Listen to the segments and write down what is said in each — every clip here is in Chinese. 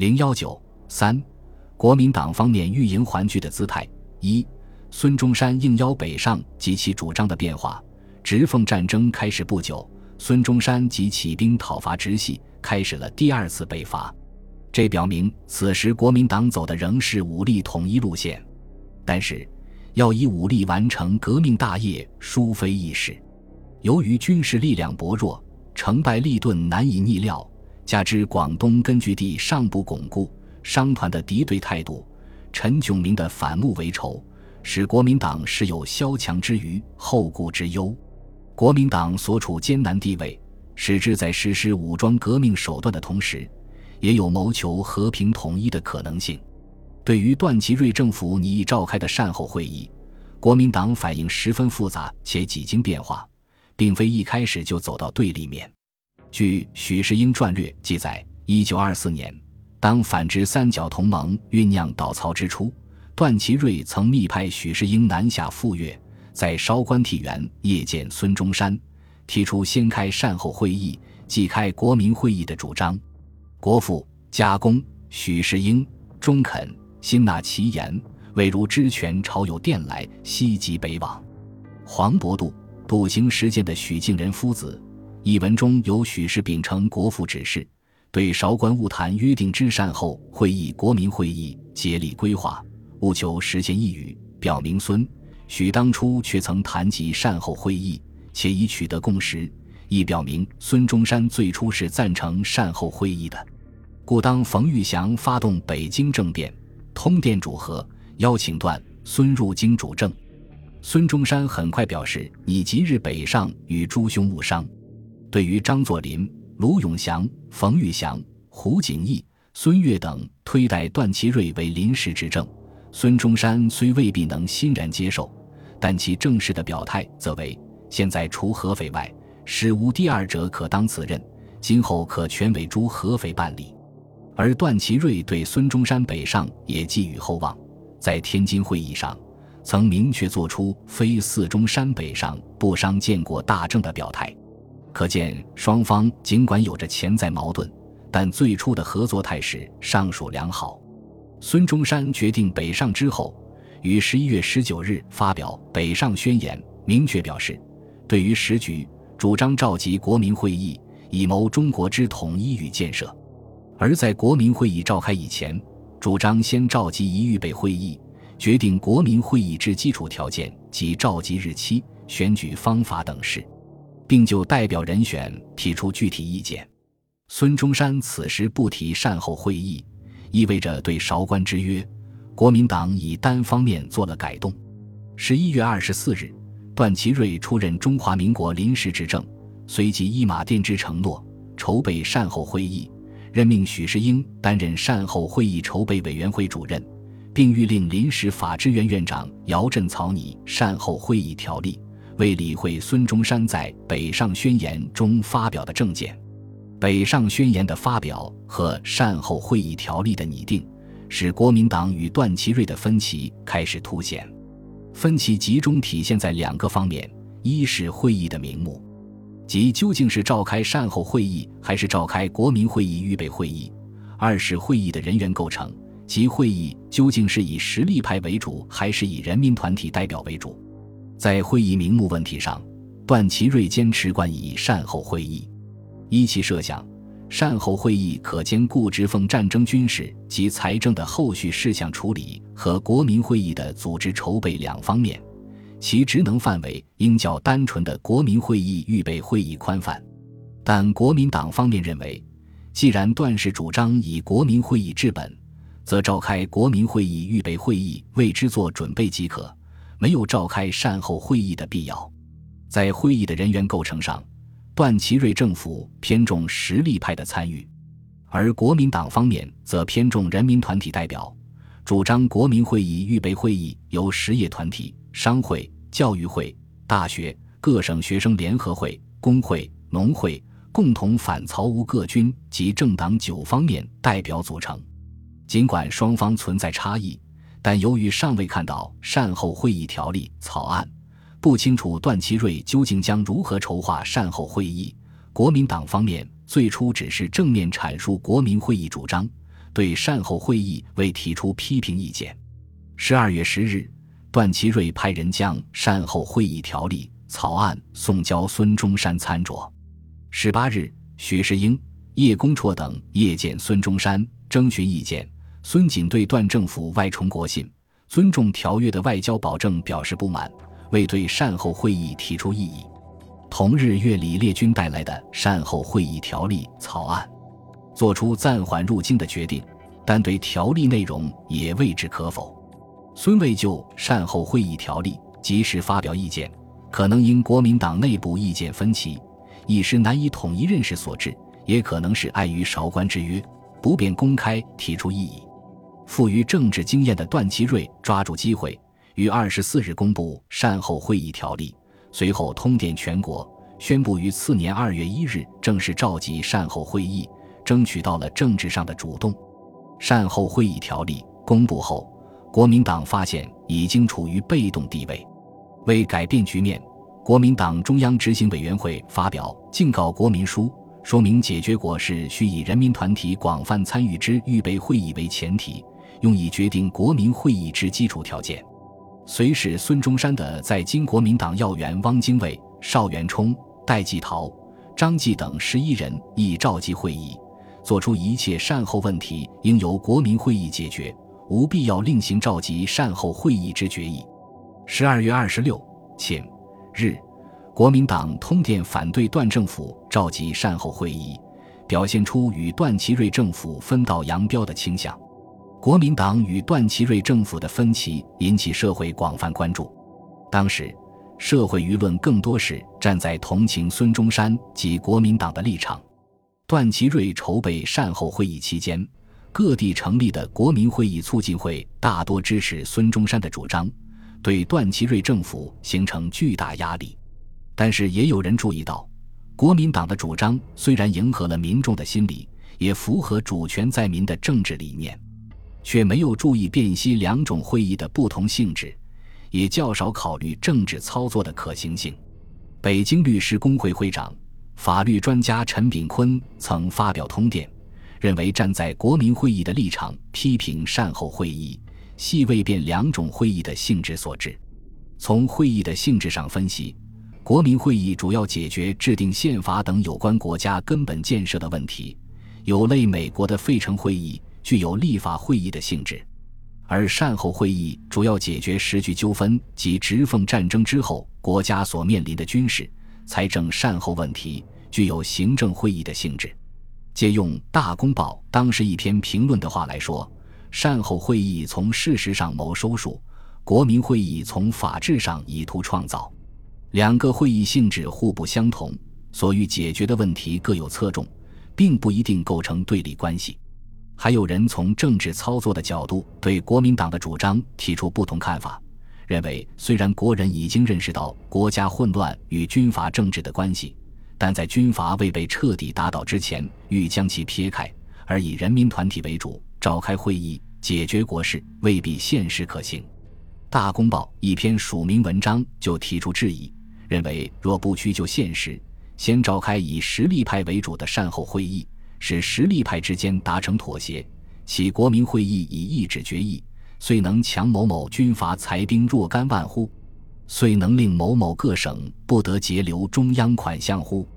零幺九三，国民党方面欲迎还拒的姿态。一，孙中山应邀北上及其主张的变化。直奉战争开始不久，孙中山即起兵讨伐直系，开始了第二次北伐。这表明此时国民党走的仍是武力统一路线。但是，要以武力完成革命大业，殊非易事。由于军事力量薄弱，成败利钝难以逆料，加之广东根据地尚不巩固，商团的敌对态度，陈炯明的反目为仇，使国民党时有消强之余后顾之忧。国民党所处艰难地位，使之在实施武装革命手段的同时，也有谋求和平统一的可能性。对于段祺瑞政府拟议召开的善后会议，国民党反应十分复杂且几经变化，并非一开始就走到对立面。据许世英传略记载，一九二四年，当反之三角同盟酝酿倒曹之初，段祺瑞曾密派许世英南下赴粤。在韶关替园谒见孙中山，提出先开善后会议，即开国民会议的主张。国父、家公、许世英中肯，心纳其言，未如知权朝有电来，西极北往。黄伯度笃行实践的许敬仁夫子一文中有许氏秉承国父指示，对韶关务谈约定之善后会议、国民会议竭力规划，务求实现一语，表明孙。许当初却曾谈及善后会议，且已取得共识，亦表明孙中山最初是赞成善后会议的。故当冯玉祥发动北京政变，通电主和，邀请段孙入京主政，孙中山很快表示你即日北上与诸兄务商。对于张作霖、卢永祥、冯玉祥、胡景翼、孙岳等推戴段祺瑞为临时执政，孙中山虽未必能欣然接受。但其正式的表态则为：现在除合肥外，实无第二者可当此任，今后可全委诸合肥办理。而段祺瑞对孙中山北上也寄予厚望，在天津会议上曾明确作出非四中山北上不商建国大政的表态。可见双方尽管有着潜在矛盾，但最初的合作态势尚属良好。孙中山决定北上之后。于十一月十九日发表北上宣言，明确表示，对于时局，主张召集国民会议，以谋中国之统一与建设；而在国民会议召开以前，主张先召集一预备会议，决定国民会议之基础条件及召集日期、选举方法等事，并就代表人选提出具体意见。孙中山此时不提善后会议，意味着对韶关之约。国民党已单方面做了改动。十一月二十四日，段祺瑞出任中华民国临时执政，随即依马电之承诺，筹备善后会议，任命许世英担任善后会议筹备委员会主任，并谕令临时法制院院长姚振草拟善后会议条例，为理会孙中山在北上宣言中发表的政见。北上宣言的发表和善后会议条例的拟定。使国民党与段祺瑞的分歧开始凸显，分歧集中体现在两个方面：一是会议的名目，即究竟是召开善后会议还是召开国民会议预备会议；二是会议的人员构成，即会议究竟是以实力派为主还是以人民团体代表为主。在会议名目问题上，段祺瑞坚持冠以善后会议，依其设想。善后会议可兼顾直奉战争军事及财政的后续事项处理和国民会议的组织筹备两方面，其职能范围应较单纯的国民会议预备会议宽泛。但国民党方面认为，既然段氏主张以国民会议治本，则召开国民会议预备会议为之做准备即可，没有召开善后会议的必要。在会议的人员构成上。段祺瑞政府偏重实力派的参与，而国民党方面则偏重人民团体代表，主张国民会议预备会议由实业团体、商会、教育会、大学、各省学生联合会、工会、农会共同反曹吴各军及政党九方面代表组成。尽管双方存在差异，但由于尚未看到善后会议条例草案。不清楚段祺瑞究竟将如何筹划善后会议。国民党方面最初只是正面阐述国民会议主张，对善后会议未提出批评意见。十二月十日，段祺瑞派人将善后会议条例草案送交孙中山参酌。十八日，许世英、叶公绰等夜见孙中山，征询意见。孙锦对段政府外重国信、尊重条约的外交保证表示不满，未对善后会议提出异议。同日，岳李烈军带来的善后会议条例草案，作出暂缓入京的决定，但对条例内容也未置可否。孙未就善后会议条例及时发表意见，可能因国民党内部意见分歧，一时难以统一认识所致，也可能是碍于韶关之约，不便公开提出异议。富于政治经验的段祺瑞抓住机会，于二十四日公布善后会议条例。随后通电全国，宣布于次年二月一日正式召集善后会议，争取到了政治上的主动。善后会议条例公布后，国民党发现已经处于被动地位。为改变局面，国民党中央执行委员会发表敬告国民书，说明解决国事需以人民团体广泛参与之预备会议为前提，用以决定国民会议之基础条件。随使孙中山的在京国民党要员汪精卫、邵元冲、戴季陶、张继等十一人亦召集会议，作出一切善后问题应由国民会议解决，无必要另行召集善后会议之决议。十二月二十六、请日，国民党通电反对段政府召集善后会议，表现出与段祺瑞政府分道扬镳的倾向。国民党与段祺瑞政府的分歧引起社会广泛关注。当时，社会舆论更多是站在同情孙中山及国民党的立场。段祺瑞筹备善后会议期间，各地成立的国民会议促进会大多支持孙中山的主张，对段祺瑞政府形成巨大压力。但是，也有人注意到，国民党的主张虽然迎合了民众的心理，也符合主权在民的政治理念。却没有注意辨析两种会议的不同性质，也较少考虑政治操作的可行性。北京律师工会会长、法律专家陈炳坤曾发表通电，认为站在国民会议的立场批评善后会议，系未辨两种会议的性质所致。从会议的性质上分析，国民会议主要解决制定宪法等有关国家根本建设的问题，有类美国的费城会议。具有立法会议的性质，而善后会议主要解决时局纠纷及直奉战争之后国家所面临的军事、财政善后问题，具有行政会议的性质。借用《大公报》当时一篇评论的话来说，善后会议从事实上谋收束，国民会议从法制上以图创造。两个会议性质互不相同，所欲解决的问题各有侧重，并不一定构成对立关系。还有人从政治操作的角度对国民党的主张提出不同看法，认为虽然国人已经认识到国家混乱与军阀政治的关系，但在军阀未被彻底打倒之前，欲将其撇开，而以人民团体为主召开会议解决国事，未必现实可行。大公报一篇署名文章就提出质疑，认为若不屈就现实，先召开以实力派为主的善后会议。使实力派之间达成妥协，其国民会议以一纸决议，遂能强某某军阀财兵若干万户，遂能令某某各省不得截留中央款项乎，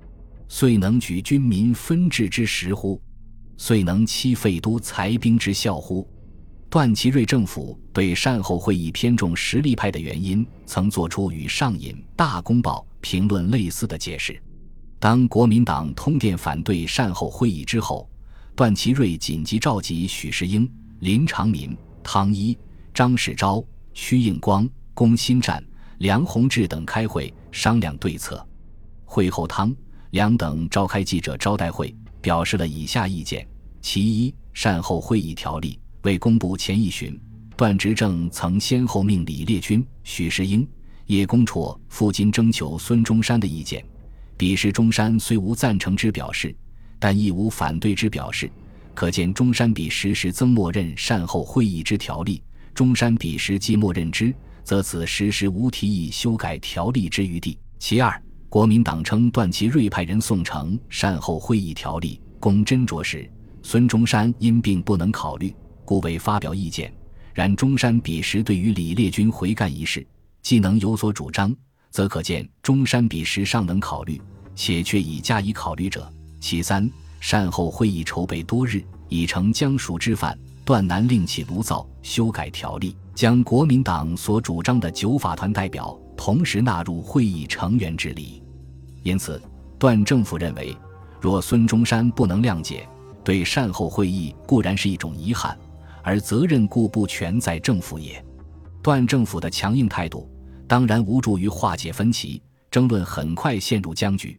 遂能举军民分治之实乎，遂能欺废都财兵之效乎？段祺瑞政府对善后会议偏重实力派的原因，曾作出与上引《大公报》评论类似的解释。当国民党通电反对善后会议之后，段祺瑞紧急召集许世英、林长民、汤一、张世钊、屈应光、龚新战、梁鸿志等开会商量对策。会后，汤、梁等召开记者招待会，表示了以下意见：其一，善后会议条例未公布前一旬，段执政曾先后命李烈钧、许世英、叶公绰赴京征求孙中山的意见。彼时中山虽无赞成之表示，但亦无反对之表示，可见中山彼时时曾默认善后会议之条例。中山彼时既默认之，则此时时无提议修改条例之余地。其二，国民党称段祺瑞派人送呈善后会议条例，供斟酌时，孙中山因病不能考虑，故未发表意见。然中山彼时对于李烈钧回赣一事，既能有所主张，则可见中山彼时尚能考虑，且却已加以考虑者。其三，善后会议筹备多日，已成将熟之范，断难另起炉灶，修改条例，将国民党所主张的九法团代表同时纳入会议成员之里。因此，段政府认为，若孙中山不能谅解，对善后会议固然是一种遗憾。而责任固不全在政府也。段政府的强硬态度当然无助于化解分歧，争论很快陷入僵局。